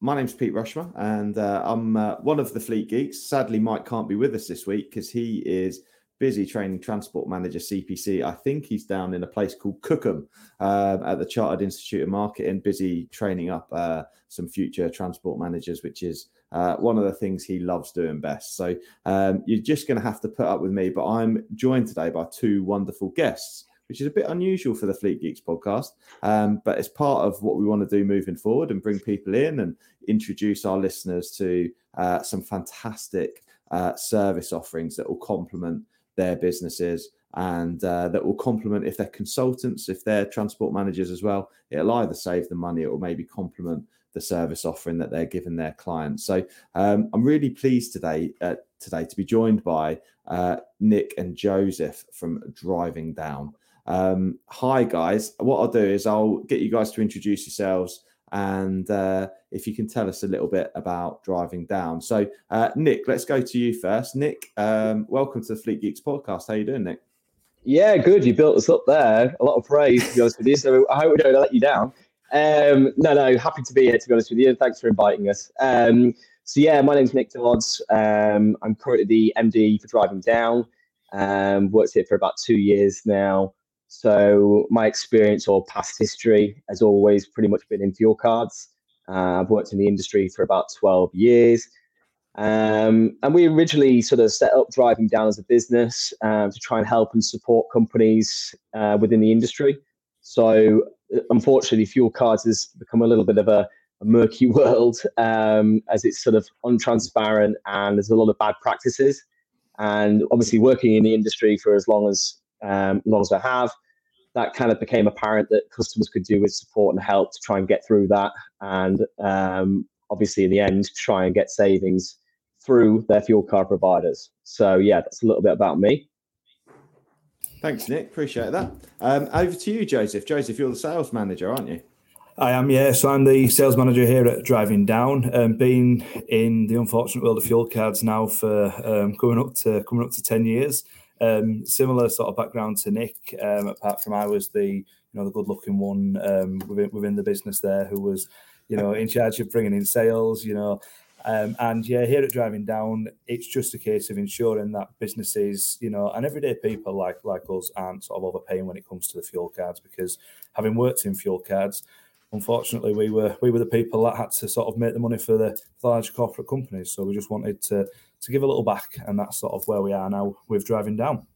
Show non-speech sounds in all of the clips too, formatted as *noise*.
my name's Pete Rushmer, and uh, I'm uh, one of the Fleet Geeks. Sadly, Mike can't be with us this week because he is busy training Transport Manager CPC. I think he's down in a place called Cookham uh, at the Chartered Institute of Marketing, busy training up uh, some future transport managers, which is uh, one of the things he loves doing best. So um, you're just going to have to put up with me, but I'm joined today by two wonderful guests which is a bit unusual for the Fleet Geeks podcast. Um, but it's part of what we want to do moving forward and bring people in and introduce our listeners to uh, some fantastic uh, service offerings that will complement their businesses and uh, that will complement if they're consultants, if they're transport managers as well. It'll either save them money or maybe complement the service offering that they're giving their clients. So um, I'm really pleased today uh, today to be joined by uh, Nick and Joseph from Driving Down. Um, hi, guys. What I'll do is I'll get you guys to introduce yourselves and uh, if you can tell us a little bit about driving down. So, uh, Nick, let's go to you first. Nick, um, welcome to the Fleet Geeks podcast. How you doing, Nick? Yeah, good. You built us up there. A lot of praise, to be honest with you. So I hope we don't let you down. Um, no, no, happy to be here, to be honest with you. Thanks for inviting us. Um, so, yeah, my name's Nick Dodds. Um, I'm currently the MD for Driving Down. Um, worked here for about two years now. So my experience or past history has always pretty much been in fuel cards. Uh, I've worked in the industry for about 12 years. Um, and we originally sort of set up Driving Down as a business uh, to try and help and support companies uh, within the industry. So unfortunately, fuel cards has become a little bit of a, a murky *laughs* world um, as it's sort of untransparent and there's a lot of bad practices. And obviously, working in the industry for as long as um, long as I have. That kind of became apparent that customers could do with support and help to try and get through that, and um, obviously in the end try and get savings through their fuel card providers. So yeah, that's a little bit about me. Thanks, Nick. Appreciate that. Um, over to you, Joseph. Joseph, you're the sales manager, aren't you? I am, yeah. So I'm the sales manager here at Driving Down. Um, been in the unfortunate world of fuel cards now for um, coming up to coming up to ten years. Um, similar sort of background to Nick, um, apart from I was the you know the good-looking one um, within within the business there, who was you know in charge of bringing in sales. You know, um, and yeah, here at Driving Down, it's just a case of ensuring that businesses, you know, and everyday people like like us aren't sort of overpaying when it comes to the fuel cards because having worked in fuel cards, unfortunately, we were we were the people that had to sort of make the money for the, large corporate companies. So we just wanted to to give a little back, and that's sort of where we are now with driving down.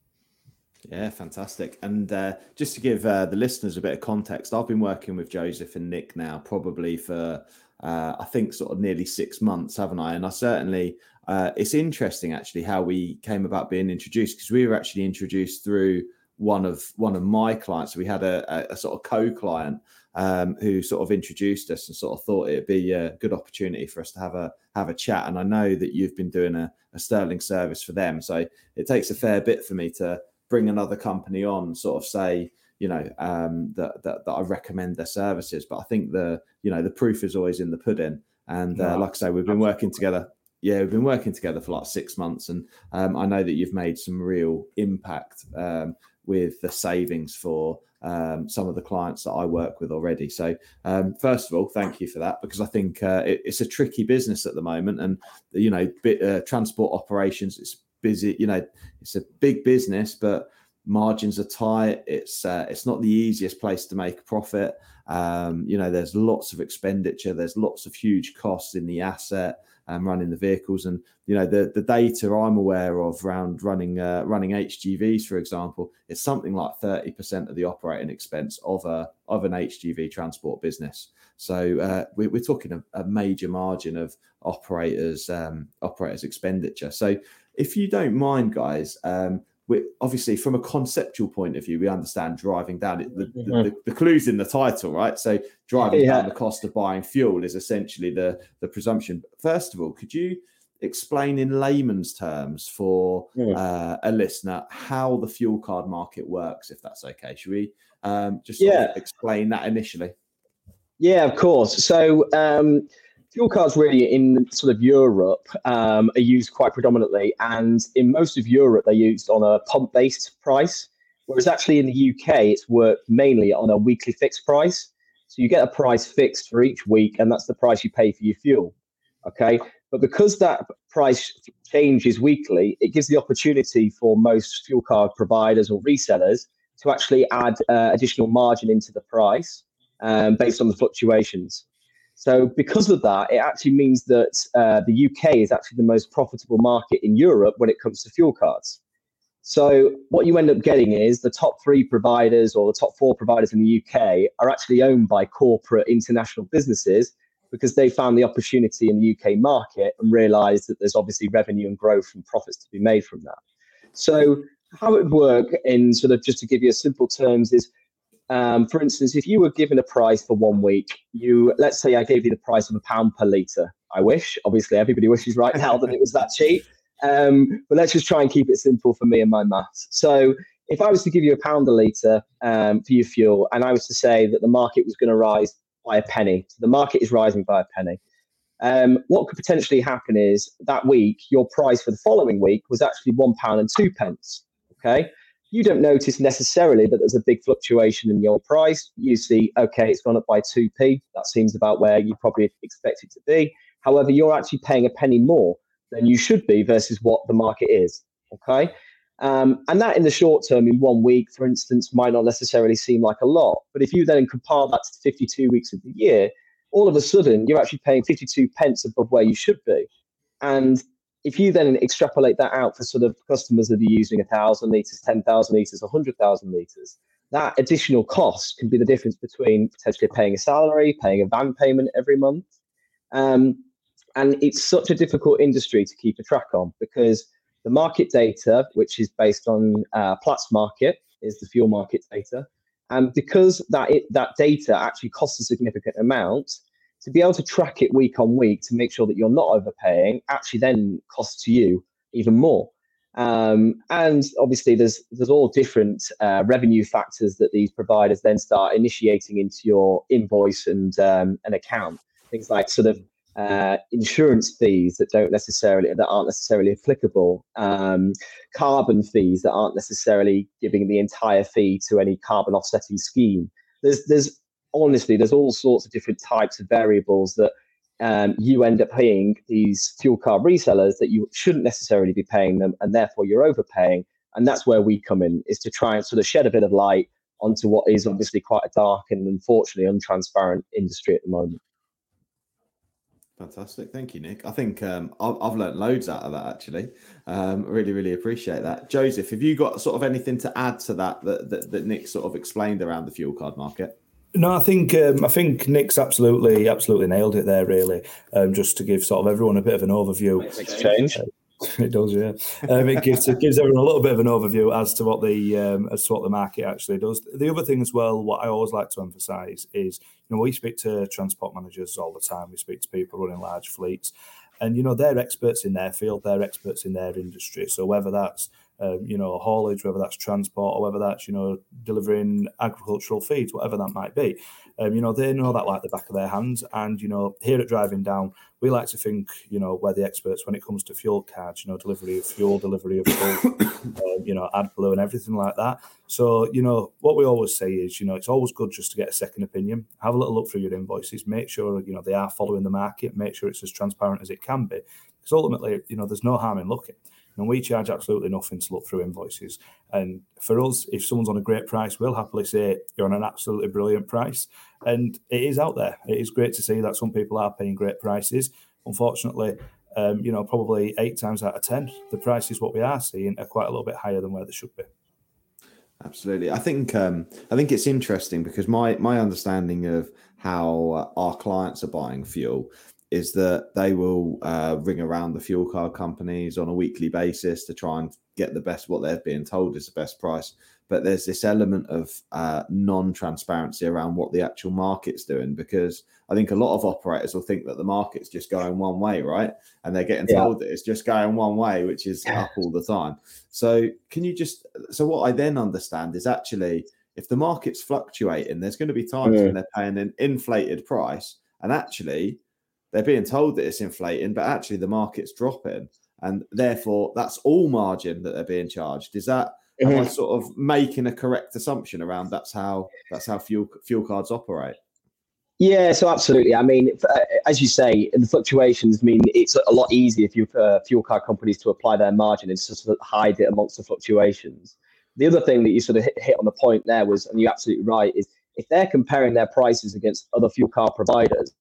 Yeah, fantastic. And uh, just to give uh, the listeners a bit of context, I've been working with Joseph and Nick now probably for uh, I think sort of nearly six months, haven't I? And I certainly uh, it's interesting actually how we came about being introduced because we were actually introduced through one of one of my clients. We had a, a, a sort of co-client um, who sort of introduced us and sort of thought it'd be a good opportunity for us to have a have a chat. And I know that you've been doing a, a sterling service for them, so it takes a fair bit for me to bring another company on, sort of say, you know, um, that, that that I recommend their services. But I think the you know the proof is always in the pudding. And uh, like I say, we've been working together yeah, we've been working together for like six months, and um, I know that you've made some real impact um, with the savings for um, some of the clients that I work with already. So, um, first of all, thank you for that because I think uh, it, it's a tricky business at the moment, and you know, bit, uh, transport operations it's busy. You know, it's a big business, but margins are tight. It's uh, it's not the easiest place to make a profit. Um, you know, there's lots of expenditure. There's lots of huge costs in the asset um, running the vehicles. And you know the the data I'm aware of around running uh, running HGVs, for example, it's something like thirty percent of the operating expense of a of an HGV transport business. So uh, we, are talking a, a, major margin of operators um, operators expenditure. So if you don't mind, guys. Um, we obviously from a conceptual point of view, we understand driving down it. The, mm-hmm. the, the, the, clues in the title, right? So driving yeah. down the cost of buying fuel is essentially the the presumption. First of all, could you explain in layman's terms for mm. uh, a listener how the fuel card market works, if that's okay? Should we um, just yeah. explain that initially? Yeah, of course. So um, fuel cards really in sort of Europe um, are used quite predominantly, and in most of Europe they're used on a pump-based price, whereas actually in the UK it's worked mainly on a weekly fixed price. So you get a price fixed for each week, and that's the price you pay for your fuel. Okay, but because that price changes weekly, it gives the opportunity for most fuel card providers or resellers to actually add uh, additional margin into the price um, based on the fluctuations. So, because of that, it actually means that uh, the UK is actually the most profitable market in Europe when it comes to fuel cards. So, what you end up getting is the top three providers or the top four providers in the UK are actually owned by corporate international businesses because they found the opportunity in the UK market and realized that there's obviously revenue and growth and profits to be made from that. So, how it would work in sort of just to give you simple terms is um, for instance, if you were given a price for one week, you let's say I gave you the price of a pound per litre. I wish, obviously, everybody wishes right now that it was that cheap. Um, but let's just try and keep it simple for me and my maths. So if I was to give you a pound a litre um, for your fuel, and I was to say that the market was going to rise by a penny, so the market is rising by a penny. Um, what could potentially happen is that week, your price for the following week was actually one pound and two pence. Okay, you don't notice necessarily that there's a big fluctuation in your price. You see, okay, it's gone up by 2p. That seems about where you probably expect it to be. However, you're actually paying a penny more than you should be versus what the market is. Okay. Um, and that in the short term, in one week, for instance, might not necessarily seem like a lot. But if you then compare that to 52 weeks of the year, all of a sudden you're actually paying 52 pence above where you should be. And if you then extrapolate that out for sort of customers that are using a thousand liters, ten thousand liters, a hundred thousand liters, that additional cost can be the difference between potentially paying a salary, paying a van payment every month. Um, and it's such a difficult industry to keep a track on because the market data, which is based on uh, Platts market, is the fuel market data. And because that it, that data actually costs a significant amount, to be able to track it week on week to make sure that you're not overpaying actually then costs you even more. Um, and obviously, there's there's all different uh, revenue factors that these providers then start initiating into your invoice and um, an account. Things like sort of uh, insurance fees that don't necessarily that aren't necessarily applicable, um, carbon fees that aren't necessarily giving the entire fee to any carbon offsetting scheme. There's there's honestly, there's all sorts of different types of variables that um, you end up paying these fuel card resellers that you shouldn't necessarily be paying them, and therefore you're overpaying. And that's where we come in, is to try and sort of shed a bit of light onto what is obviously quite a dark and unfortunately untransparent industry at the moment. Fantastic, thank you, Nick. I think um, I've, I've learned loads out of that actually. Um, really, really appreciate that. Joseph, have you got sort of anything to add to that that, that, that Nick sort of explained around the fuel card market? No, I think um, I think Nick's absolutely absolutely nailed it there. Really, um, just to give sort of everyone a bit of an overview. Makes change. *laughs* it does, yeah. Um, it gives it gives everyone a little bit of an overview as to what the um, as to what the market actually does. The other thing as well, what I always like to emphasise is, you know, we speak to transport managers all the time. We speak to people running large fleets, and you know they're experts in their field, they're experts in their industry. So whether that's um, you know, haulage, whether that's transport or whether that's, you know, delivering agricultural feeds, whatever that might be. Um, you know, they know that like the back of their hands. And, you know, here at Driving Down, we like to think, you know, we're the experts when it comes to fuel cards, you know, delivery of fuel, delivery of fuel, um, you know, AdBlue and everything like that. So, you know, what we always say is, you know, it's always good just to get a second opinion, have a little look through your invoices, make sure, you know, they are following the market, make sure it's as transparent as it can be. Because ultimately, you know, there's no harm in looking and we charge absolutely nothing to look through invoices. And for us, if someone's on a great price, we'll happily say you're on an absolutely brilliant price. And it is out there. It is great to see that some people are paying great prices. Unfortunately, um, you know, probably eight times out of ten, the prices what we are seeing are quite a little bit higher than where they should be. Absolutely, I think um, I think it's interesting because my my understanding of how uh, our clients are buying fuel is that they will uh, ring around the fuel card companies on a weekly basis to try and get the best what they're being told is the best price but there's this element of uh, non-transparency around what the actual market's doing because I think a lot of operators will think that the market's just going one way, right? And they're getting told that it's just going one way, which is up all the time. So can you just so what I then understand is actually if the market's fluctuating, there's going to be times mm. when they're paying an inflated price, and actually they're being told that it's inflating, but actually the market's dropping, and therefore that's all margin that they're being charged. Is that mm-hmm. am I mm-hmm. sort of making a correct assumption around that's how that's how fuel fuel cards operate? Yeah, so absolutely. I mean, uh, as you say, the fluctuations mean it's a lot easier for uh, fuel card companies to apply their margin and sort of hide it amongst the fluctuations. The other thing that you sort of hit, hit on the point there was, and you're absolutely right, is if they're comparing their prices against other fuel card providers,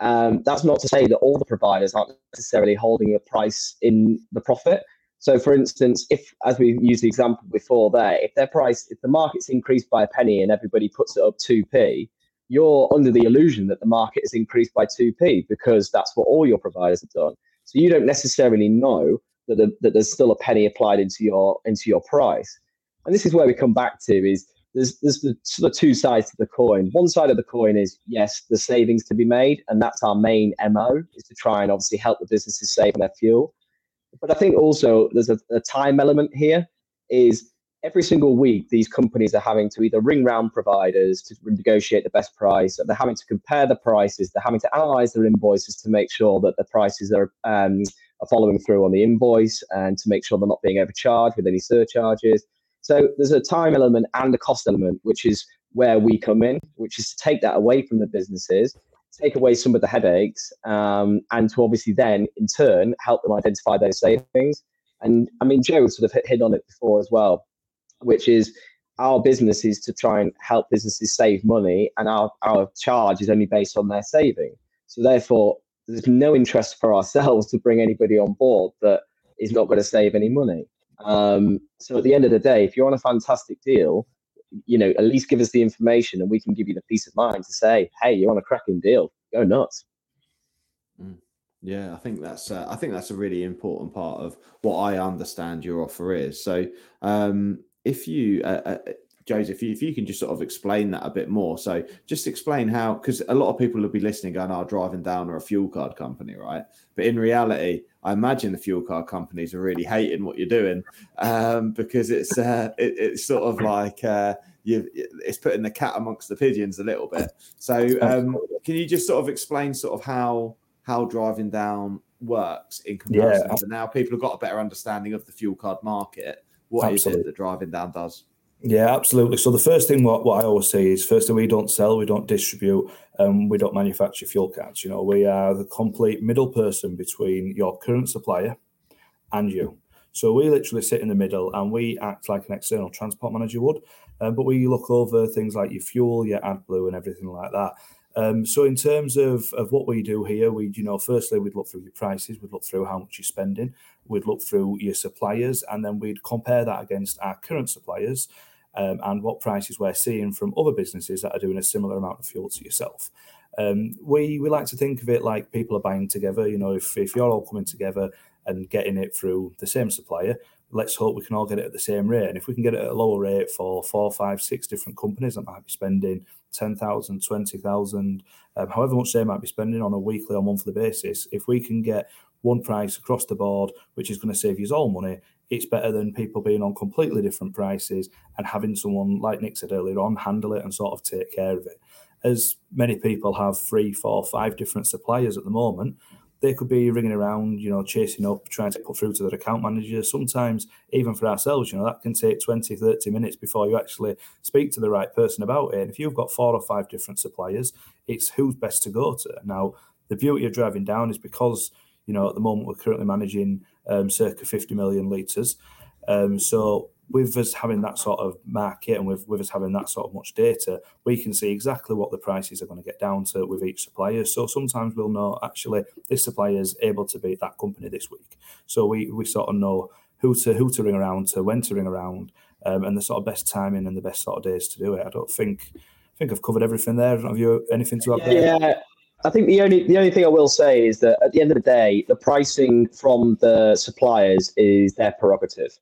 um, that's not to say that all the providers aren't necessarily holding a price in the profit. So, for instance, if, as we used the example before there, if their price, if the market's increased by a penny and everybody puts it up 2p, you're under the illusion that the market is increased by 2p because that's what all your providers have done. So you don't necessarily know that, the, that there's still a penny applied into your into your price. And this is where we come back to is there's there's the sort of two sides to the coin. One side of the coin is yes, the savings to be made, and that's our main mo is to try and obviously help the businesses save their fuel. But I think also there's a, a time element here. Is every single week these companies are having to either ring round providers to negotiate the best price, they're having to compare the prices, they're having to analyze their invoices to make sure that the prices are um, are following through on the invoice and to make sure they're not being overcharged with any surcharges. So there's a time element and a cost element, which is where we come in, which is to take that away from the businesses, take away some of the headaches, um, and to obviously then, in turn, help them identify those savings. And I mean, Joe sort of hit on it before as well, which is our business is to try and help businesses save money, and our, our charge is only based on their saving. So therefore, there's no interest for ourselves to bring anybody on board that is not going to save any money. Um, so at the end of the day, if you're on a fantastic deal, you know, at least give us the information and we can give you the peace of mind to say, hey, you're on a cracking deal. Go nuts. Mm. Yeah, I think that's uh, I think that's a really important part of what I understand your offer is. So, um, if you uh, uh, Joseph, if you can just sort of explain that a bit more. So just explain how, because a lot of people will be listening going, oh, driving down or a fuel card company, right? But in reality, I imagine the fuel card companies are really hating what you're doing um, because it's uh, it, it's sort of like uh, you it's putting the cat amongst the pigeons a little bit. So um, can you just sort of explain sort of how how driving down works in comparison yeah. to now people have got a better understanding of the fuel card market. What Absolutely. is it that driving down does? Yeah, absolutely. So the first thing what, what I always say is first thing we don't sell, we don't distribute, um, we don't manufacture fuel cards. You know, we are the complete middle person between your current supplier and you. So we literally sit in the middle and we act like an external transport manager would, um, but we look over things like your fuel, your AdBlue, and everything like that. Um, so in terms of, of what we do here, we you know firstly we'd look through your prices, we'd look through how much you're spending, we'd look through your suppliers, and then we'd compare that against our current suppliers um, and what prices we're seeing from other businesses that are doing a similar amount of fuel to yourself. Um, we we like to think of it like people are buying together. You know, if if you're all coming together and getting it through the same supplier, let's hope we can all get it at the same rate. And if we can get it at a lower rate for four, five, six different companies that might be spending 10,000, 20,000, um, however much they might be spending on a weekly or monthly basis, if we can get one price across the board, which is going to save you all money, it's better than people being on completely different prices and having someone, like Nick said earlier on, handle it and sort of take care of it. As many people have three, four, five different suppliers at the moment, they could be ringing around, you know, chasing up, trying to put through to their account manager. Sometimes, even for ourselves, you know, that can take 20, 30 minutes before you actually speak to the right person about it. And if you've got four or five different suppliers, it's who's best to go to. Now, the beauty of driving down is because, you know, at the moment we're currently managing um, circa 50 million litres. Um, so with us having that sort of market and with, with us having that sort of much data, we can see exactly what the prices are going to get down to with each supplier. So sometimes we'll know actually this supplier is able to beat that company this week. So we, we sort of know who to who to ring around to, when to ring around, um, and the sort of best timing and the best sort of days to do it. I don't think I think I've covered everything there. Have you anything to add? Yeah, there? I think the only the only thing I will say is that at the end of the day, the pricing from the suppliers is their prerogative.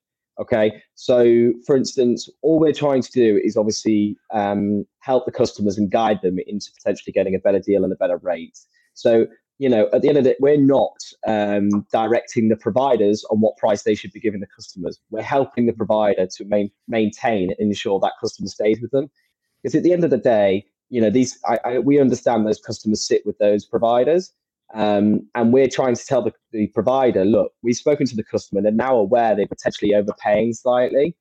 Okay, so for instance, all we're trying to do is obviously um, help the customers and guide them into potentially getting a better deal and a better rate. So you know, at the end of it, we're not um, directing the providers on what price they should be giving the customers. We're helping the provider to main, maintain and ensure that customer stays with them. Because at the end of the day, you know, these I, I, we understand those customers sit with those providers, um, and we're trying to tell the, the provider, look, we've spoken to the customer, they're now aware they're potentially overpaying slightly.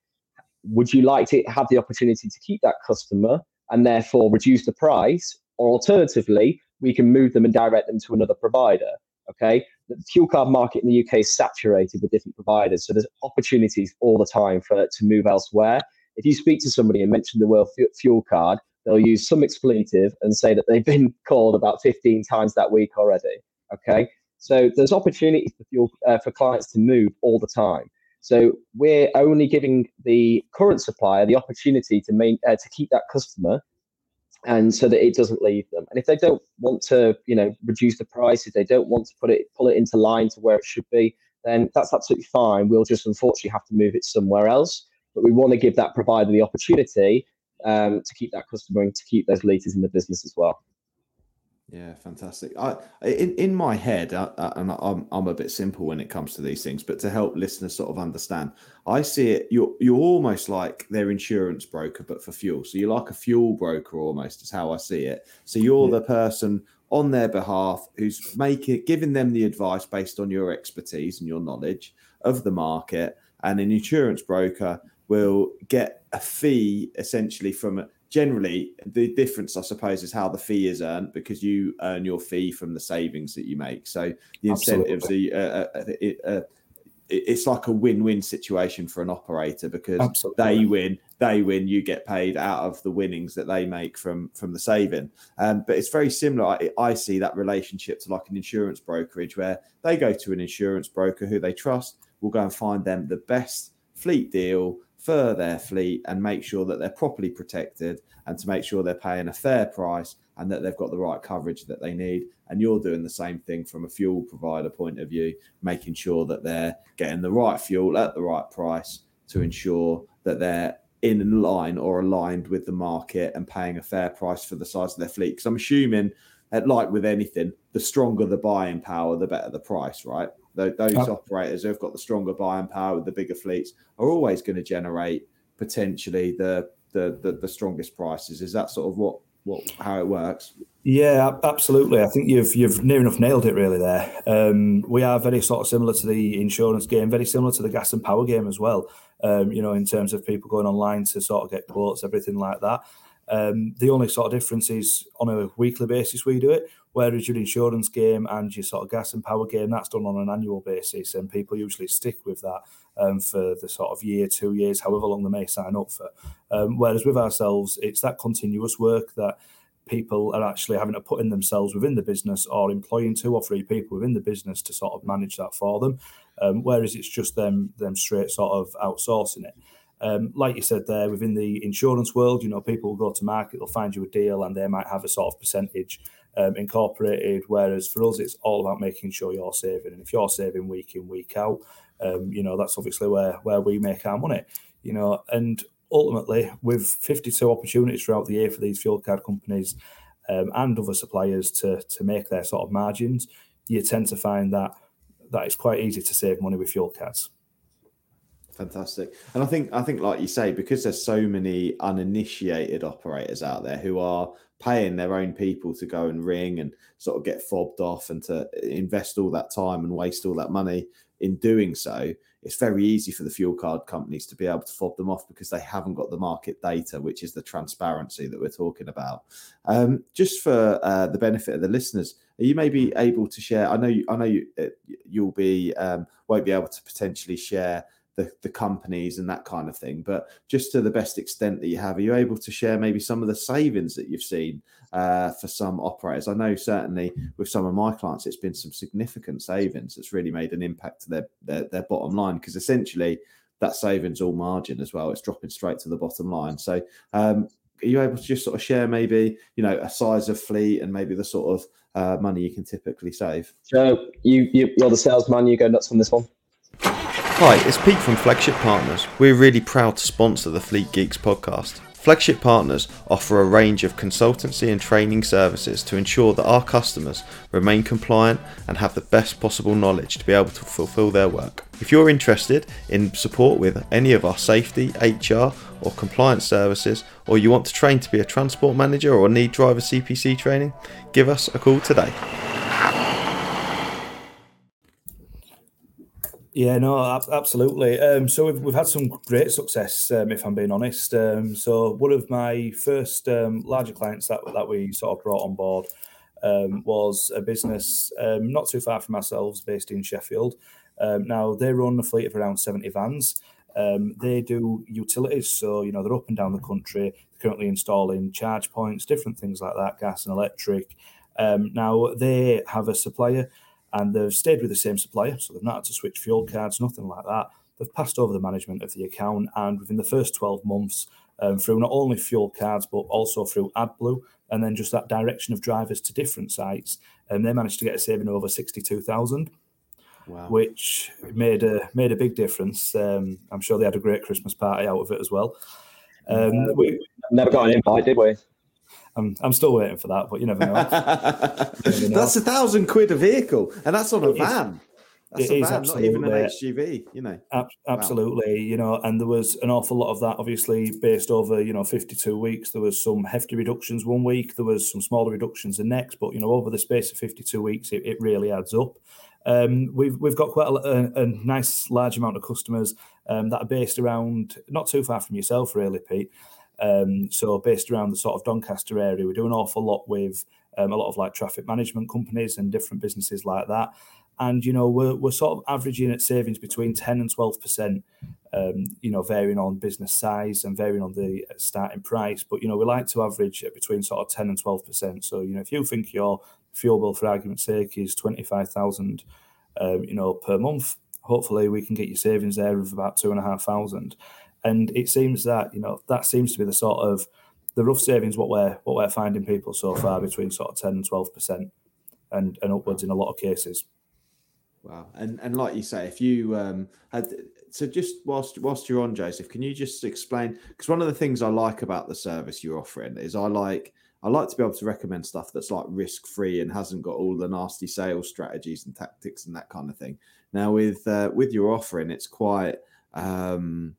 Would you like to have the opportunity to keep that customer and therefore reduce the price? Or alternatively, we can move them and direct them to another provider. Okay. The fuel card market in the UK is saturated with different providers. So there's opportunities all the time for to move elsewhere. If you speak to somebody and mention the word fuel card, they'll use some expletive and say that they've been *laughs* called about 15 times that week already. Okay, so there's opportunities for uh, for clients to move all the time. So we're only giving the current supplier the opportunity to main, uh, to keep that customer, and so that it doesn't leave them. And if they don't want to, you know, reduce the price, if they don't want to put it pull it into line to where it should be, then that's absolutely fine. We'll just unfortunately have to move it somewhere else. But we want to give that provider the opportunity um, to keep that customer and to keep those leaders in the business as well. Yeah, fantastic. I in in my head, I, I, and I'm I'm a bit simple when it comes to these things, but to help listeners sort of understand, I see it. You're you're almost like their insurance broker, but for fuel. So you're like a fuel broker almost, is how I see it. So you're yeah. the person on their behalf who's making giving them the advice based on your expertise and your knowledge of the market, and an insurance broker will get a fee essentially from generally the difference i suppose is how the fee is earned because you earn your fee from the savings that you make. So the incentives the uh, uh, uh, it, uh, it's like a win-win situation for an operator because Absolutely. they win they win you get paid out of the winnings that they make from from the saving. Um, but it's very similar. I, I see that relationship to like an insurance brokerage where they go to an insurance broker who they trust will go and find them the best fleet deal for their fleet and make sure that they're properly protected and to make sure they're paying a fair price and that they've got the right coverage that they need. And you're doing the same thing from a fuel provider point of view, making sure that they're getting the right fuel at the right price to ensure that they're in line or aligned with the market and paying a fair price for the size of their fleet. Because I'm assuming, that, like with anything, the stronger the buying power, the better the price, right? Those operators who've got the stronger buying power with the bigger fleets are always going to generate potentially the, the the, the strongest prices. Is that sort of what what how it works? Yeah, absolutely. I think you've you've near enough nailed it really there. Um, we are very sort of similar to the insurance game, very similar to the gas and power game as well. Um, you know, in terms of people going online to sort of get quotes, everything like that. Um, the only sort of difference is on a weekly basis we do it, whereas your insurance game and your sort of gas and power game that's done on an annual basis, and people usually stick with that um, for the sort of year, two years, however long they may sign up for. Um, whereas with ourselves, it's that continuous work that people are actually having to put in themselves within the business or employing two or three people within the business to sort of manage that for them. Um, whereas it's just them them straight sort of outsourcing it. Um, like you said there, within the insurance world, you know, people will go to market, they'll find you a deal, and they might have a sort of percentage um, incorporated. Whereas for us, it's all about making sure you're saving, and if you're saving week in, week out, um, you know, that's obviously where where we make our money. You know, and ultimately, with 52 opportunities throughout the year for these fuel card companies um, and other suppliers to to make their sort of margins, you tend to find that that it's quite easy to save money with fuel cards. Fantastic. And I think I think like you say, because there's so many uninitiated operators out there who are paying their own people to go and ring and sort of get fobbed off and to invest all that time and waste all that money in doing so, it's very easy for the fuel card companies to be able to fob them off because they haven't got the market data, which is the transparency that we're talking about. Um, just for uh, the benefit of the listeners, are you maybe able to share? I know you, I know you, uh, you'll be um, won't be able to potentially share the, the companies and that kind of thing. But just to the best extent that you have, are you able to share maybe some of the savings that you've seen uh, for some operators? I know certainly with some of my clients, it's been some significant savings that's really made an impact to their their, their bottom line because essentially that savings all margin as well. It's dropping straight to the bottom line. So um, are you able to just sort of share maybe you know a size of fleet and maybe the sort of uh, money you can typically save? So you, you you're the salesman. You go nuts on this one. Hi, it's Pete from Flagship Partners. We're really proud to sponsor the Fleet Geeks podcast. Flagship Partners offer a range of consultancy and training services to ensure that our customers remain compliant and have the best possible knowledge to be able to fulfill their work. If you're interested in support with any of our safety, HR, or compliance services, or you want to train to be a transport manager or need driver CPC training, give us a call today. Yeah, no, absolutely. Um, so we've, we've had some great success, um, if I'm being honest. Um, so one of my first um, larger clients that that we sort of brought on board um, was a business um, not too far from ourselves, based in Sheffield. now they run a fleet of around 70 vans. they do utilities, so you know they're up and down the country. currently installing charge points, different things like that, gas and electric. now they have a supplier and they've stayed with the same supplier, so they've not had to switch fuel cards, nothing like that. They've passed over the management of the account, and within the first 12 months, um, through not only fuel cards but also through AdBlue, and then just that direction of drivers to different sites, and um, they managed to get a saving of over 62,000. Wow. Which made a made a big difference. Um, I'm sure they had a great Christmas party out of it as well. Um, we never got an invite, did we? I'm, I'm still waiting for that, but you never know. *laughs* you never know. That's a thousand quid a vehicle, and that's on a van. That's it a van, not even an HGV, you know. Ab- absolutely, wow. you know, and there was an awful lot of that, obviously, based over, you know, 52 weeks. There was some hefty reductions one week, there was some smaller reductions the next, but, you know, over the space of 52 weeks, it, it really adds up. Um, we've we've got quite a, a, a, nice large amount of customers um, that are based around not too far from yourself, really, Pete. Um, so based around the sort of Doncaster area, we do an awful lot with um, a lot of like traffic management companies and different businesses like that. And you know we're we're sort of averaging at savings between ten and twelve percent. Um, you know, varying on business size and varying on the starting price. But you know, we like to average at between sort of ten and twelve percent. So you know, if you think your fuel bill, for argument's sake, is twenty five thousand, um, you know, per month, hopefully we can get your savings there of about two and a half thousand. And it seems that you know that seems to be the sort of the rough savings what we're what we're finding people so far between sort of ten and twelve percent, and and upwards in a lot of cases. Wow, and and like you say, if you um, had so just whilst whilst you're on, Joseph, can you just explain? Because one of the things I like about the service you're offering is I like I like to be able to recommend stuff that's like risk free and hasn't got all the nasty sales strategies and tactics and that kind of thing. Now with uh, with your offering, it's quite um,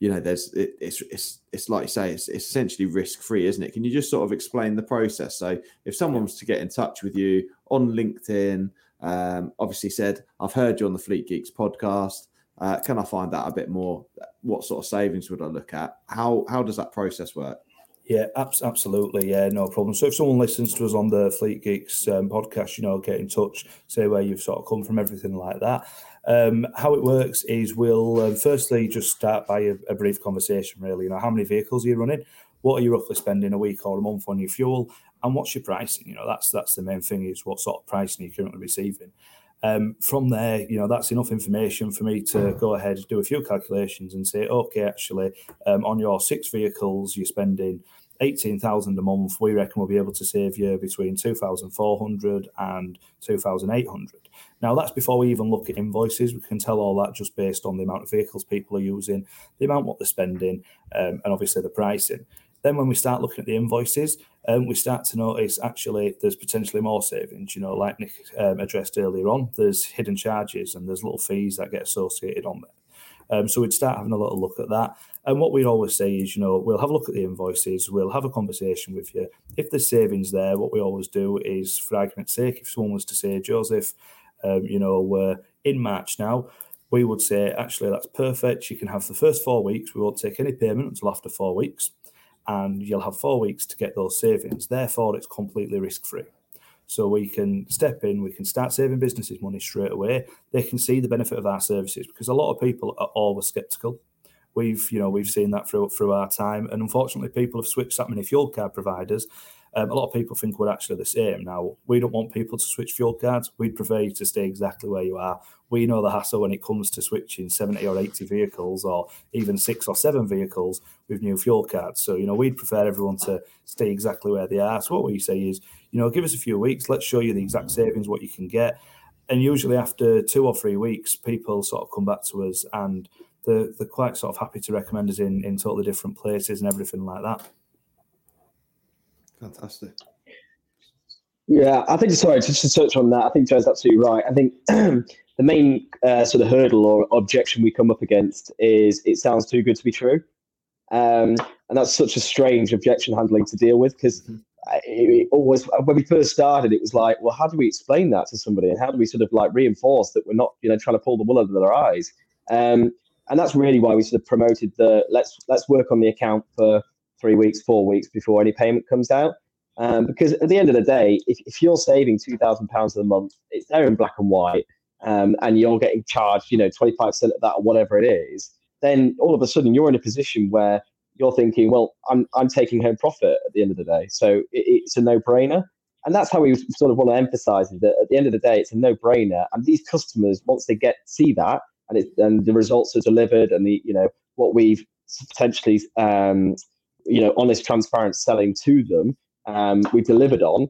you know, there's it, it's it's it's like you say, it's, it's essentially risk free, isn't it? Can you just sort of explain the process? So if someone was to get in touch with you on LinkedIn, um, obviously said, I've heard you on the Fleet Geeks podcast. Uh, can I find out a bit more? What sort of savings would I look at? How how does that process work? Yeah, absolutely. Yeah, no problem. So if someone listens to us on the Fleet Geeks um, podcast, you know, get in touch, say where you've sort of come from, everything like that. Um, how it works is we'll um, firstly just start by a, a, brief conversation, really. You know, how many vehicles are you running? What are you roughly spending a week or a month on your fuel? And what's your pricing? You know, that's that's the main thing is what sort of pricing you're currently receiving. Um, from there, you know, that's enough information for me to go ahead do a few calculations and say, okay, actually, um, on your six vehicles, you're spending 18,000 a month. We reckon we'll be able to save you between 2,400 and 2,800. Now, that's before we even look at invoices. We can tell all that just based on the amount of vehicles people are using, the amount what they're spending, um, and obviously the pricing. Then, when we start looking at the invoices, um, we start to notice actually there's potentially more savings. You know, like Nick um, addressed earlier on, there's hidden charges and there's little fees that get associated on there. Um, so we'd start having a little look at that. And what we always say is, you know, we'll have a look at the invoices, we'll have a conversation with you. If there's savings there, what we always do is, for argument's sake, if someone was to say, Joseph, um, you know, we're in March now, we would say, actually, that's perfect. You can have the first four weeks. We won't take any payment until after four weeks. And you'll have four weeks to get those savings. Therefore, it's completely risk free. So we can step in, we can start saving businesses money straight away. They can see the benefit of our services because a lot of people are always skeptical. We've, you know, we've seen that through through our time, and unfortunately, people have switched that many fuel card providers um, a lot of people think we're actually the same. Now, we don't want people to switch fuel cards. We'd prefer you to stay exactly where you are. We know the hassle when it comes to switching 70 or 80 vehicles or even six or seven vehicles with new fuel cards. So, you know, we'd prefer everyone to stay exactly where they are. So, what we say is, you know, give us a few weeks, let's show you the exact savings, what you can get. and usually after two or three weeks, people sort of come back to us and they're, they're quite sort of happy to recommend us in, in totally different places and everything like that. Fantastic. Yeah, I think sorry just to touch on that. I think Joe's absolutely right. I think *clears throat* the main uh, sort of hurdle or objection we come up against is it sounds too good to be true, um, and that's such a strange objection handling to deal with because mm-hmm. it, it always when we first started, it was like, well, how do we explain that to somebody, and how do we sort of like reinforce that we're not, you know, trying to pull the wool over their eyes? Um, and that's really why we sort of promoted the let's let's work on the account for three weeks, four weeks before any payment comes out. Um, because at the end of the day, if, if you're saving two thousand pounds a month, it's there in black and white, um, and you're getting charged, you know, twenty five percent of that or whatever it is, then all of a sudden you're in a position where you're thinking, well, I'm I'm taking home profit at the end of the day, so it, it's a no brainer, and that's how we sort of want to emphasise that at the end of the day, it's a no brainer, and these customers once they get see that and it, and the results are delivered, and the you know what we've potentially um, you know honest, transparent selling to them um, we delivered on,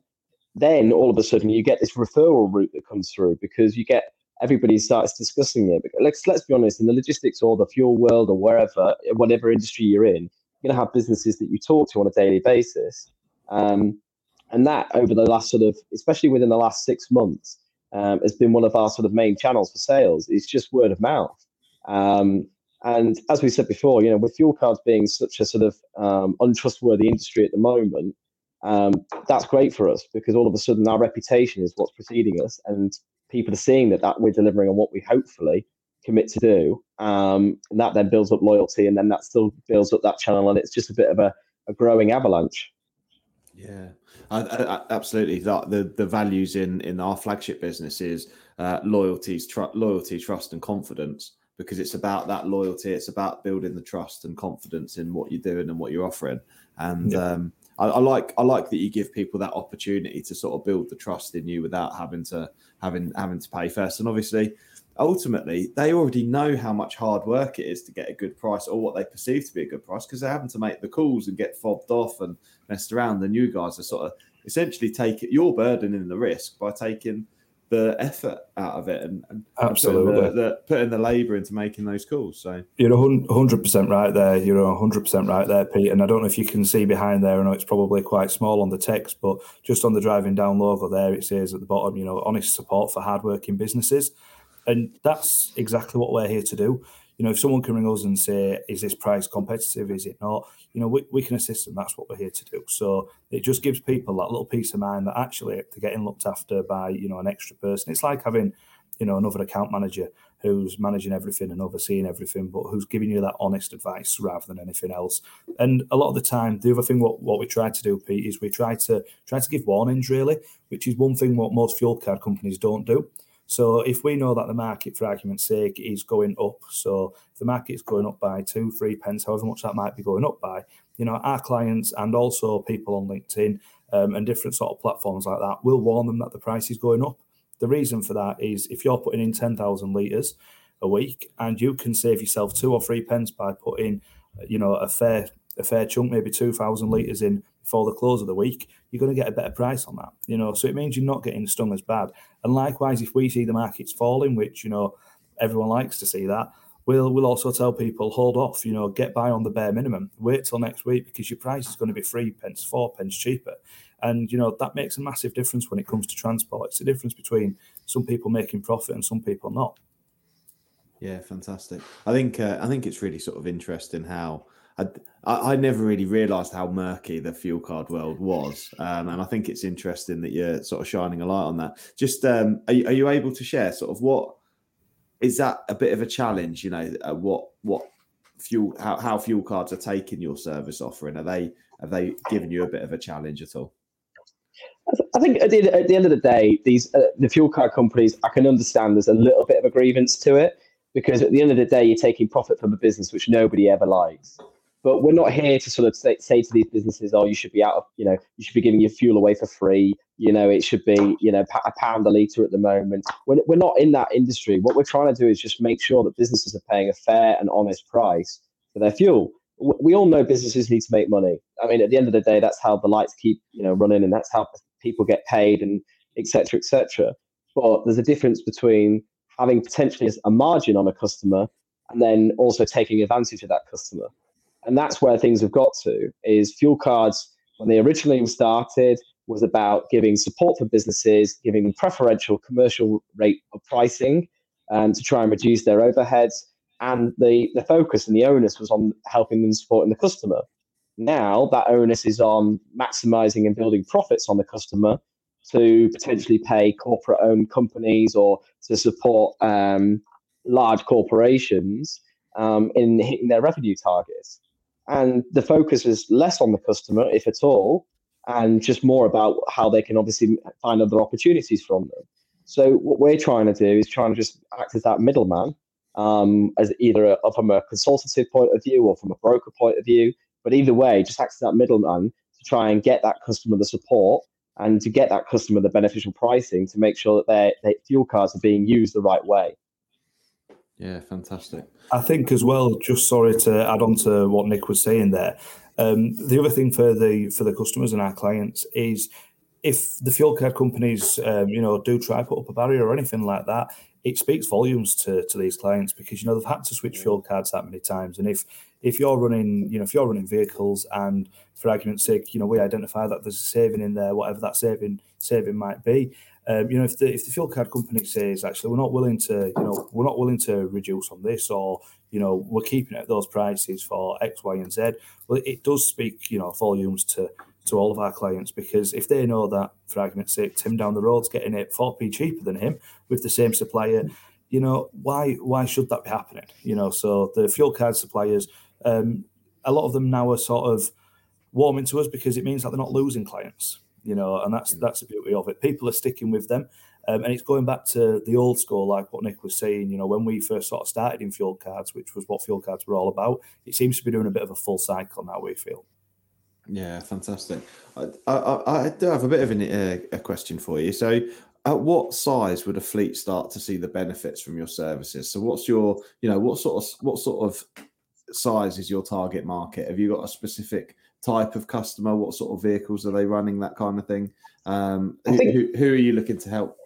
then all of a sudden you get this referral route that comes through because you get everybody starts discussing it. But let's let's be honest, in the logistics or the fuel world or wherever, whatever industry you're in, you're gonna have businesses that you talk to on a daily basis. Um, and that over the last sort of, especially within the last six months, um, has been one of our sort of main channels for sales. It's just word of mouth. Um, and as we said before, you know, with fuel cards being such a sort of um, untrustworthy industry at the moment, um, that's great for us because all of a sudden our reputation is what's preceding us, and people are seeing that that we're delivering on what we hopefully commit to do, um, and that then builds up loyalty, and then that still builds up that channel, and it's just a bit of a, a growing avalanche. Yeah, I, I, absolutely. That the the values in in our flagship business is uh, loyalty, tr- loyalty, trust, and confidence because it's about that loyalty. It's about building the trust and confidence in what you're doing and what you're offering. And yeah. um, I, I, like I like that you give people that opportunity to sort of build the trust in you without having to having having to pay first. And obviously, ultimately, they already know how much hard work it is to get a good price or what they perceive to be a good price because they're having to make the calls and get fobbed off and messed around. And you guys are sort of essentially taking your burden in the risk by taking the effort out of it and, and absolutely putting the, the, putting the labour into making those calls. So you're hundred percent right there. You're hundred percent right there, Pete. And I don't know if you can see behind there. I know it's probably quite small on the text, but just on the driving down logo there, it says at the bottom, you know, honest support for hardworking businesses, and that's exactly what we're here to do you know, if someone can ring us and say, is this price competitive? Is it not? You know, we, we can assist them. That's what we're here to do. So it just gives people that little peace of mind that actually they're getting looked after by, you know, an extra person. It's like having, you know, another account manager who's managing everything and overseeing everything, but who's giving you that honest advice rather than anything else. And a lot of the time, the other thing what, what we try to do, Pete, is we try to try to give warnings really, which is one thing what most fuel card companies don't do. So if we know that the market, for argument's sake, is going up, so if the market is going up by two, three pence, however much that might be going up by, you know, our clients and also people on LinkedIn um, and different sort of platforms like that will warn them that the price is going up. The reason for that is if you're putting in 10,000 litres a week and you can save yourself two or three pence by putting, you know, a fair a fair chunk, maybe 2,000 litres in before the close of the week, you're going to get a better price on that. You know, so it means you're not getting stung as bad. And likewise, if we see the markets falling, which you know everyone likes to see that, we'll we'll also tell people hold off. You know, get by on the bare minimum. Wait till next week because your price is going to be three pence, four pence cheaper. And you know that makes a massive difference when it comes to transport. It's a difference between some people making profit and some people not. Yeah, fantastic. I think uh, I think it's really sort of interesting how I, I never really realised how murky the fuel card world was, um, and I think it's interesting that you're sort of shining a light on that. Just um, are, you, are you able to share sort of what is that a bit of a challenge? You know, uh, what what fuel how, how fuel cards are taking your service offering? Are they have they given you a bit of a challenge at all? I think at the, at the end of the day, these uh, the fuel card companies, I can understand there's a little bit of a grievance to it because at the end of the day, you're taking profit from a business which nobody ever likes. But we're not here to sort of say, say to these businesses, "Oh, you should be out of, you know, you should be giving your fuel away for free." You know, it should be, you know, a pound a liter at the moment. We're, we're not in that industry. What we're trying to do is just make sure that businesses are paying a fair and honest price for their fuel. We all know businesses need to make money. I mean, at the end of the day, that's how the lights keep, you know, running, and that's how people get paid, and etc. etc. but there's a difference between having potentially a margin on a customer and then also taking advantage of that customer. And that's where things have got to is fuel cards when they originally started was about giving support for businesses, giving preferential commercial rate of pricing um, to try and reduce their overheads. And the, the focus and the onus was on helping them supporting the customer. Now that onus is on maximizing and building profits on the customer to potentially pay corporate owned companies or to support um, large corporations um, in hitting their revenue targets. And the focus is less on the customer, if at all, and just more about how they can obviously find other opportunities from them. So what we're trying to do is trying to just act as that middleman, um, as either a, from a consultative point of view or from a broker point of view. But either way, just act as that middleman to try and get that customer the support and to get that customer the beneficial pricing to make sure that their, their fuel cards are being used the right way. Yeah, fantastic. I think as well, just sorry to add on to what Nick was saying there. Um, the other thing for the for the customers and our clients is if the fuel card companies, um, you know, do try to put up a barrier or anything like that, it speaks volumes to, to these clients because you know they've had to switch fuel cards that many times, and if if you're running, you know, if you're running vehicles and for argument's sake, you know, we identify that there's a saving in there, whatever that saving saving might be. Um, you know, if the if the fuel card company says actually we're not willing to, you know, we're not willing to reduce on this, or you know, we're keeping it at those prices for X, Y, and Z. Well, it does speak, you know, volumes to to all of our clients because if they know that, for argument's sake, Tim down the road's getting it 4p cheaper than him with the same supplier, you know, why why should that be happening? You know, so the fuel card suppliers, um, a lot of them now are sort of warming to us because it means that they're not losing clients, you know, and that's that's the beauty of it. People are sticking with them. Um, and it's going back to the old school, like what Nick was saying. You know, when we first sort of started in fuel cards, which was what fuel cards were all about, it seems to be doing a bit of a full cycle now. We feel. Yeah, fantastic. I, I, I do have a bit of an, uh, a question for you. So, at what size would a fleet start to see the benefits from your services? So, what's your, you know, what sort of what sort of size is your target market? Have you got a specific type of customer? What sort of vehicles are they running? That kind of thing. Um, think, who, who are you looking to help?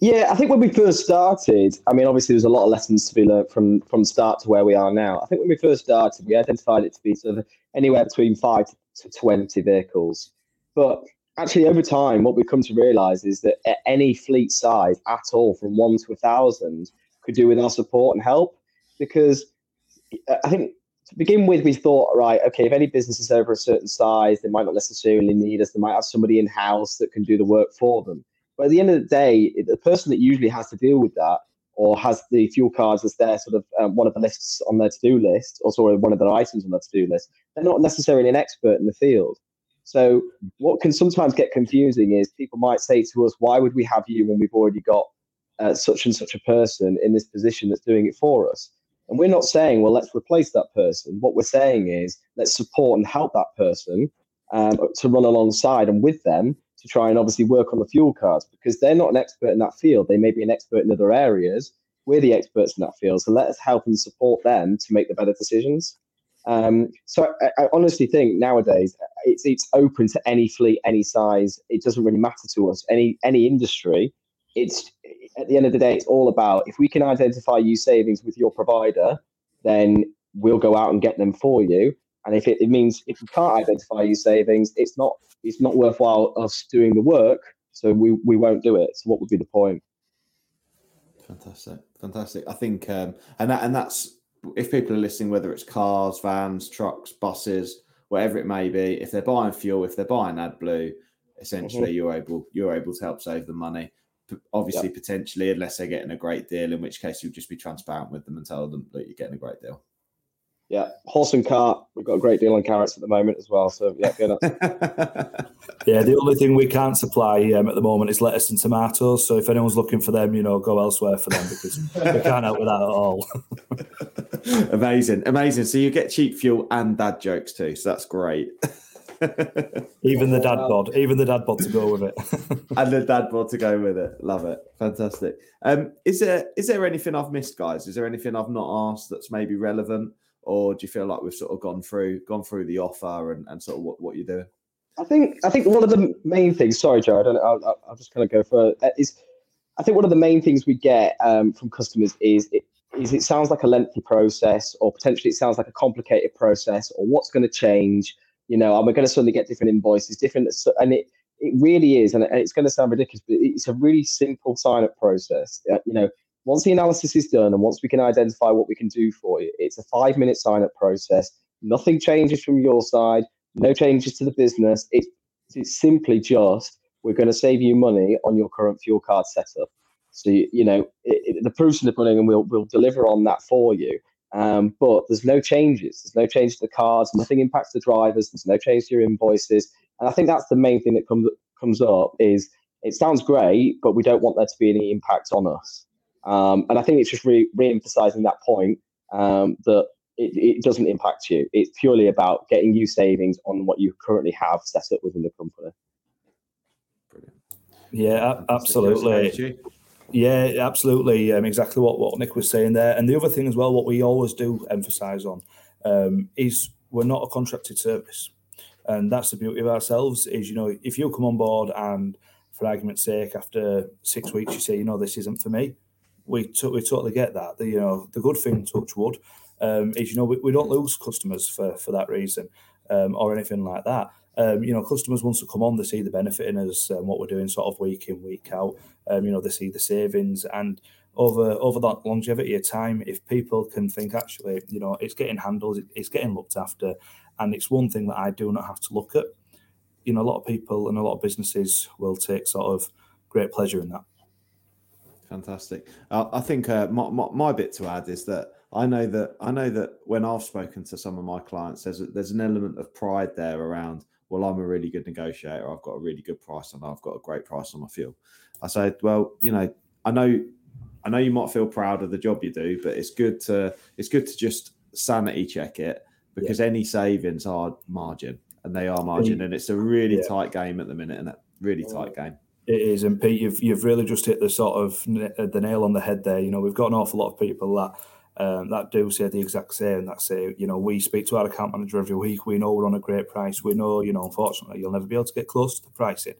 Yeah, I think when we first started, I mean, obviously there's a lot of lessons to be learned from from start to where we are now. I think when we first started, we identified it to be sort of anywhere between five to twenty vehicles, but actually over time, what we've come to realise is that at any fleet size at all, from one to a thousand, could do with our support and help. Because I think to begin with, we thought, right, okay, if any business is over a certain size, they might not necessarily need us. They might have somebody in house that can do the work for them. But at the end of the day, the person that usually has to deal with that or has the fuel cards as their sort of um, one of the lists on their to-do list, or sorry, one of their items on their to-do list, they're not necessarily an expert in the field. So what can sometimes get confusing is people might say to us, "Why would we have you when we've already got uh, such and such a person in this position that's doing it for us?" And we're not saying, "Well, let's replace that person." What we're saying is, let's support and help that person um, to run alongside and with them to try and obviously work on the fuel cards because they're not an expert in that field. They may be an expert in other areas. We're the experts in that field, so let us help and support them to make the better decisions. Um, so I, I, honestly think nowadays it's it's open to any fleet, any size. It doesn't really matter to us. Any any industry. It's at the end of the day, it's all about if we can identify you savings with your provider, then we'll go out and get them for you. And if it, it means if we can't identify you savings, it's not it's not worthwhile us doing the work, so we, we won't do it. So what would be the point? Fantastic, fantastic. I think, um, and that and that's if people are listening, whether it's cars, vans, trucks, buses, whatever it may be, if they're buying fuel, if they're buying AdBlue, essentially mm-hmm. you're able you're able to help save them money. Obviously, yep. potentially, unless they're getting a great deal, in which case you'll just be transparent with them and tell them that you're getting a great deal. Yeah, horse and cart. We've got a great deal on carrots at the moment as well. So yeah, good. *laughs* yeah, the only thing we can't supply um, at the moment is lettuce and tomatoes. So if anyone's looking for them, you know, go elsewhere for them because we can't help with that at all. *laughs* amazing, amazing. So you get cheap fuel and dad jokes too. So that's great. *laughs* even the dad bod, even the dad bod to go with it, *laughs* and the dad bod to go with it. Love it, fantastic. Um, is there is there anything I've missed, guys? Is there anything I've not asked that's maybe relevant? or do you feel like we've sort of gone through gone through the offer and, and sort of what, what you're doing? I think I think one of the main things. Sorry, Joe, I don't. I'll, I'll just kind of go for uh, is I think one of the main things we get um, from customers is it, is it sounds like a lengthy process, or potentially it sounds like a complicated process, or what's going to change. You know, am I going to suddenly get different invoices, different, and it it really is, and it's going to sound ridiculous, but it's a really simple sign up process. Uh, you know, once the analysis is done and once we can identify what we can do for you, it's a five minute sign up process. Nothing changes from your side, no changes to the business. It's, it's simply just we're going to save you money on your current fuel card setup. So you, you know it, it, the proof's in the pudding, and we'll we'll deliver on that for you. Um, but there's no changes. There's no change to the cards. Nothing impacts the drivers. There's no change to your invoices. And I think that's the main thing that comes comes up is it sounds great, but we don't want there to be any impact on us. Um, and I think it's just re- emphasizing that point um, that it, it, doesn't impact you. It's purely about getting you savings on what you currently have set up within the company. Brilliant. Yeah, absolutely. Yeah, absolutely. Um, exactly what, what Nick was saying there. And the other thing as well, what we always do emphasize on um, is we're not a contracted service and that's the beauty of ourselves is you know if you come on board and for argument's sake after six weeks you say you know this isn't for me we, t- we totally get that the, you know the good thing touch wood um, is you know we, we don't lose customers for for that reason um, or anything like that um, you know, customers once they come on, they see the benefit in us, um, what we're doing, sort of week in, week out. Um, you know, they see the savings, and over over that longevity of time, if people can think actually, you know, it's getting handled, it's getting looked after, and it's one thing that I do not have to look at. You know, a lot of people and a lot of businesses will take sort of great pleasure in that. Fantastic. Uh, I think uh, my, my, my bit to add is that I know that I know that when I've spoken to some of my clients, there's a, there's an element of pride there around. Well, I'm a really good negotiator. I've got a really good price, and I've got a great price on my fuel. I said, well, you know, I know, I know you might feel proud of the job you do, but it's good to it's good to just sanity check it because yeah. any savings are margin and they are margin, and it's a really yeah. tight game at the minute, and a really tight game. It is, and Pete, you've you've really just hit the sort of the nail on the head there. You know, we've got an awful lot of people that. Um, that do say the exact same. That say, you know, we speak to our account manager every week. We know we're on a great price. We know, you know, unfortunately, you'll never be able to get close to the pricing.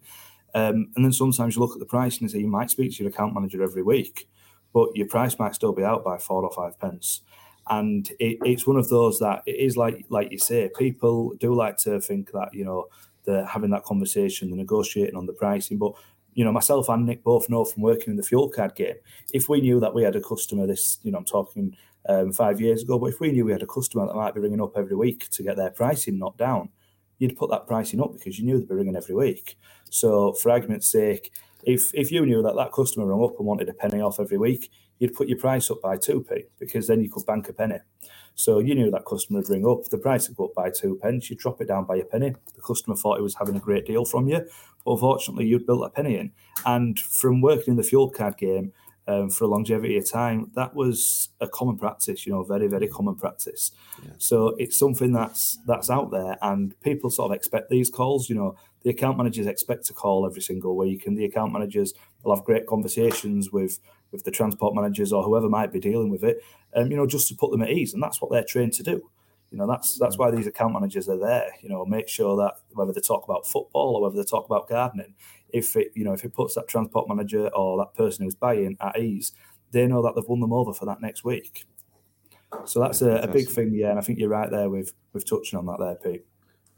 Um, and then sometimes you look at the price and say you might speak to your account manager every week, but your price might still be out by four or five pence and it, it's one of those that it is like like you say people do like to think that you know they're having that conversation they're negotiating on the pricing but you know myself and nick both know from working in the fuel card game if we knew that we had a customer this you know i'm talking um, five years ago but if we knew we had a customer that might be ringing up every week to get their pricing knocked down you'd put that pricing up because you knew they'd be ringing every week. So for argument's sake if if you knew that that customer rung up and wanted a penny off every week you'd put your price up by 2p because then you could bank a penny. So you knew that customer would ring up, the price would go up by two pence, You'd drop it down by a penny. The customer thought he was having a great deal from you, but unfortunately you'd built a penny in. And from working in the fuel card game um, for a longevity of time, that was a common practice, you know, very, very common practice. Yeah. So it's something that's that's out there and people sort of expect these calls, you know, the account managers expect to call every single week and the account managers will have great conversations with with the transport managers or whoever might be dealing with it, um, you know, just to put them at ease. And that's what they're trained to do. You know, that's that's why these account managers are there. You know, make sure that whether they talk about football or whether they talk about gardening, if it you know if it puts that transport manager or that person who's buying at ease, they know that they've won them over for that next week. So that's a, a big thing, yeah. And I think you're right there with with touching on that there, Pete.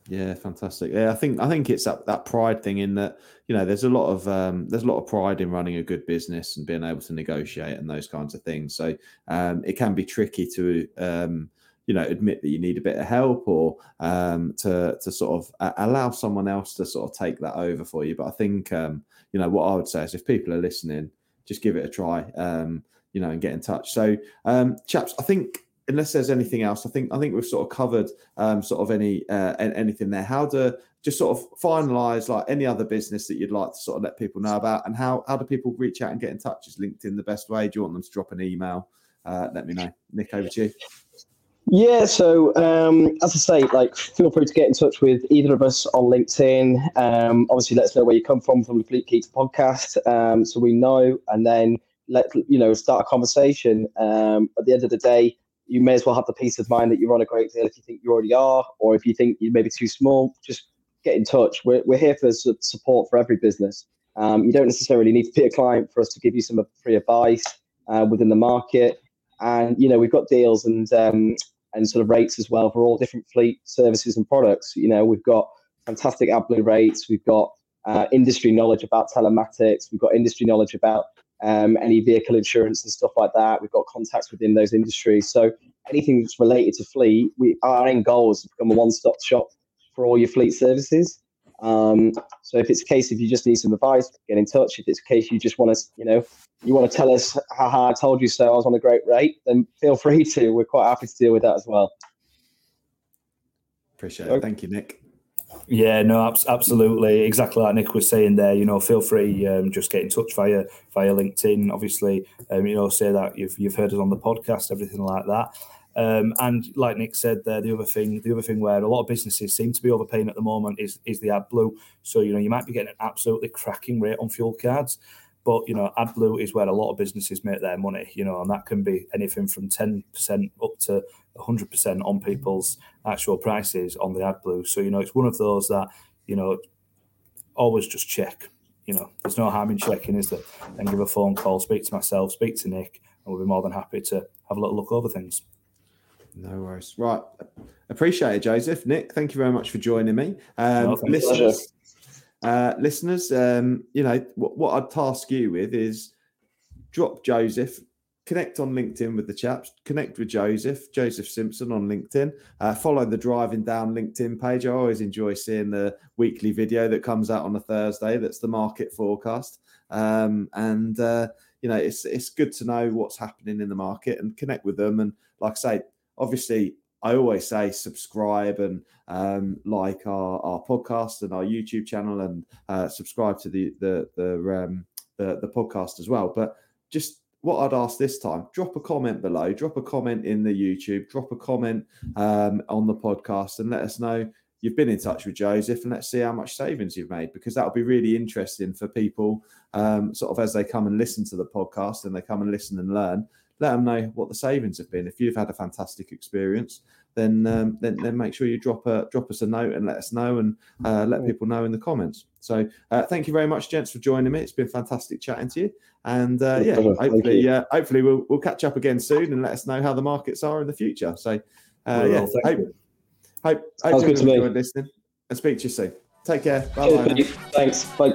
Yeah, fantastic. Yeah, I think I think it's that that pride thing in that you know there's a lot of um, there's a lot of pride in running a good business and being able to negotiate and those kinds of things. So um, it can be tricky to um, you know admit that you need a bit of help or um, to to sort of allow someone else to sort of take that over for you. But I think um, you know what I would say is if people are listening, just give it a try. Um, you know, and get in touch. So, um, chaps, I think unless there's anything else, I think I think we've sort of covered um, sort of any uh, anything there. How to just sort of finalize like any other business that you'd like to sort of let people know about, and how how do people reach out and get in touch? Is LinkedIn the best way? Do you want them to drop an email? Uh, let me know. Nick, over to you. Yeah, so um, as I say, like feel free to get in touch with either of us on LinkedIn. Um, obviously, let us know where you come from from the Fleet Geeks podcast, um, so we know, and then let you know start a conversation. Um, at the end of the day, you may as well have the peace of mind that you're on a great deal if you think you already are, or if you think you're maybe too small, just get in touch. We're, we're here for support for every business. Um, you don't necessarily need to be a client for us to give you some free advice uh, within the market. And you know we've got deals and um, and sort of rates as well for all different fleet services and products. You know we've got fantastic AdBlue rates. We've got uh, industry knowledge about telematics. We've got industry knowledge about um, any vehicle insurance and stuff like that. We've got contacts within those industries. So anything that's related to fleet, we our end goal is to become a one-stop shop for all your fleet services. Um, so if it's a case if you just need some advice, get in touch. If it's a case you just want to, you know, you want to tell us, haha, I told you so, I was on a great rate, then feel free to. We're quite happy to deal with that as well. Appreciate it. Thank you, Nick. Yeah, no, absolutely, exactly like Nick was saying there. You know, feel free, um, just get in touch via via LinkedIn. Obviously, um, you know, say that you've you've heard us on the podcast, everything like that. Um, and like Nick said there, the other thing, the other thing where a lot of businesses seem to be overpaying at the moment is is the AdBlue. So you know, you might be getting an absolutely cracking rate on fuel cards, but you know, AdBlue is where a lot of businesses make their money. You know, and that can be anything from ten percent up to hundred percent on people's actual prices on the AdBlue. So you know, it's one of those that you know, always just check. You know, there's no harm in checking, is there? And give a phone call, speak to myself, speak to Nick, and we'll be more than happy to have a little look over things. No worries. Right. Appreciate it, Joseph. Nick, thank you very much for joining me. Um, no, listeners, uh, listeners um, you know, what, what I'd task you with is drop Joseph, connect on LinkedIn with the chaps, connect with Joseph, Joseph Simpson on LinkedIn, uh, follow the Driving Down LinkedIn page. I always enjoy seeing the weekly video that comes out on a Thursday. That's the market forecast. Um, and, uh, you know, it's, it's good to know what's happening in the market and connect with them. And like I say, obviously, I always say subscribe and um, like our, our podcast and our YouTube channel and uh, subscribe to the the the, um, the the podcast as well. But just what I'd ask this time, drop a comment below, drop a comment in the YouTube, drop a comment um, on the podcast, and let us know you've been in touch with Joseph, and let's see how much savings you've made because that'll be really interesting for people, um, sort of as they come and listen to the podcast and they come and listen and learn let them know what the savings have been. If you've had a fantastic experience, then um, then, then make sure you drop a drop us a note and let us know and uh, let people know in the comments. So uh, thank you very much, gents, for joining me. It's been fantastic chatting to you, and uh, yeah, hopefully uh, hopefully we'll we'll catch up again soon and let us know how the markets are in the future. So uh, yeah, hope, hope, hope you enjoyed listening and speak to you soon. Take care. Bye bye. Thanks. Bye.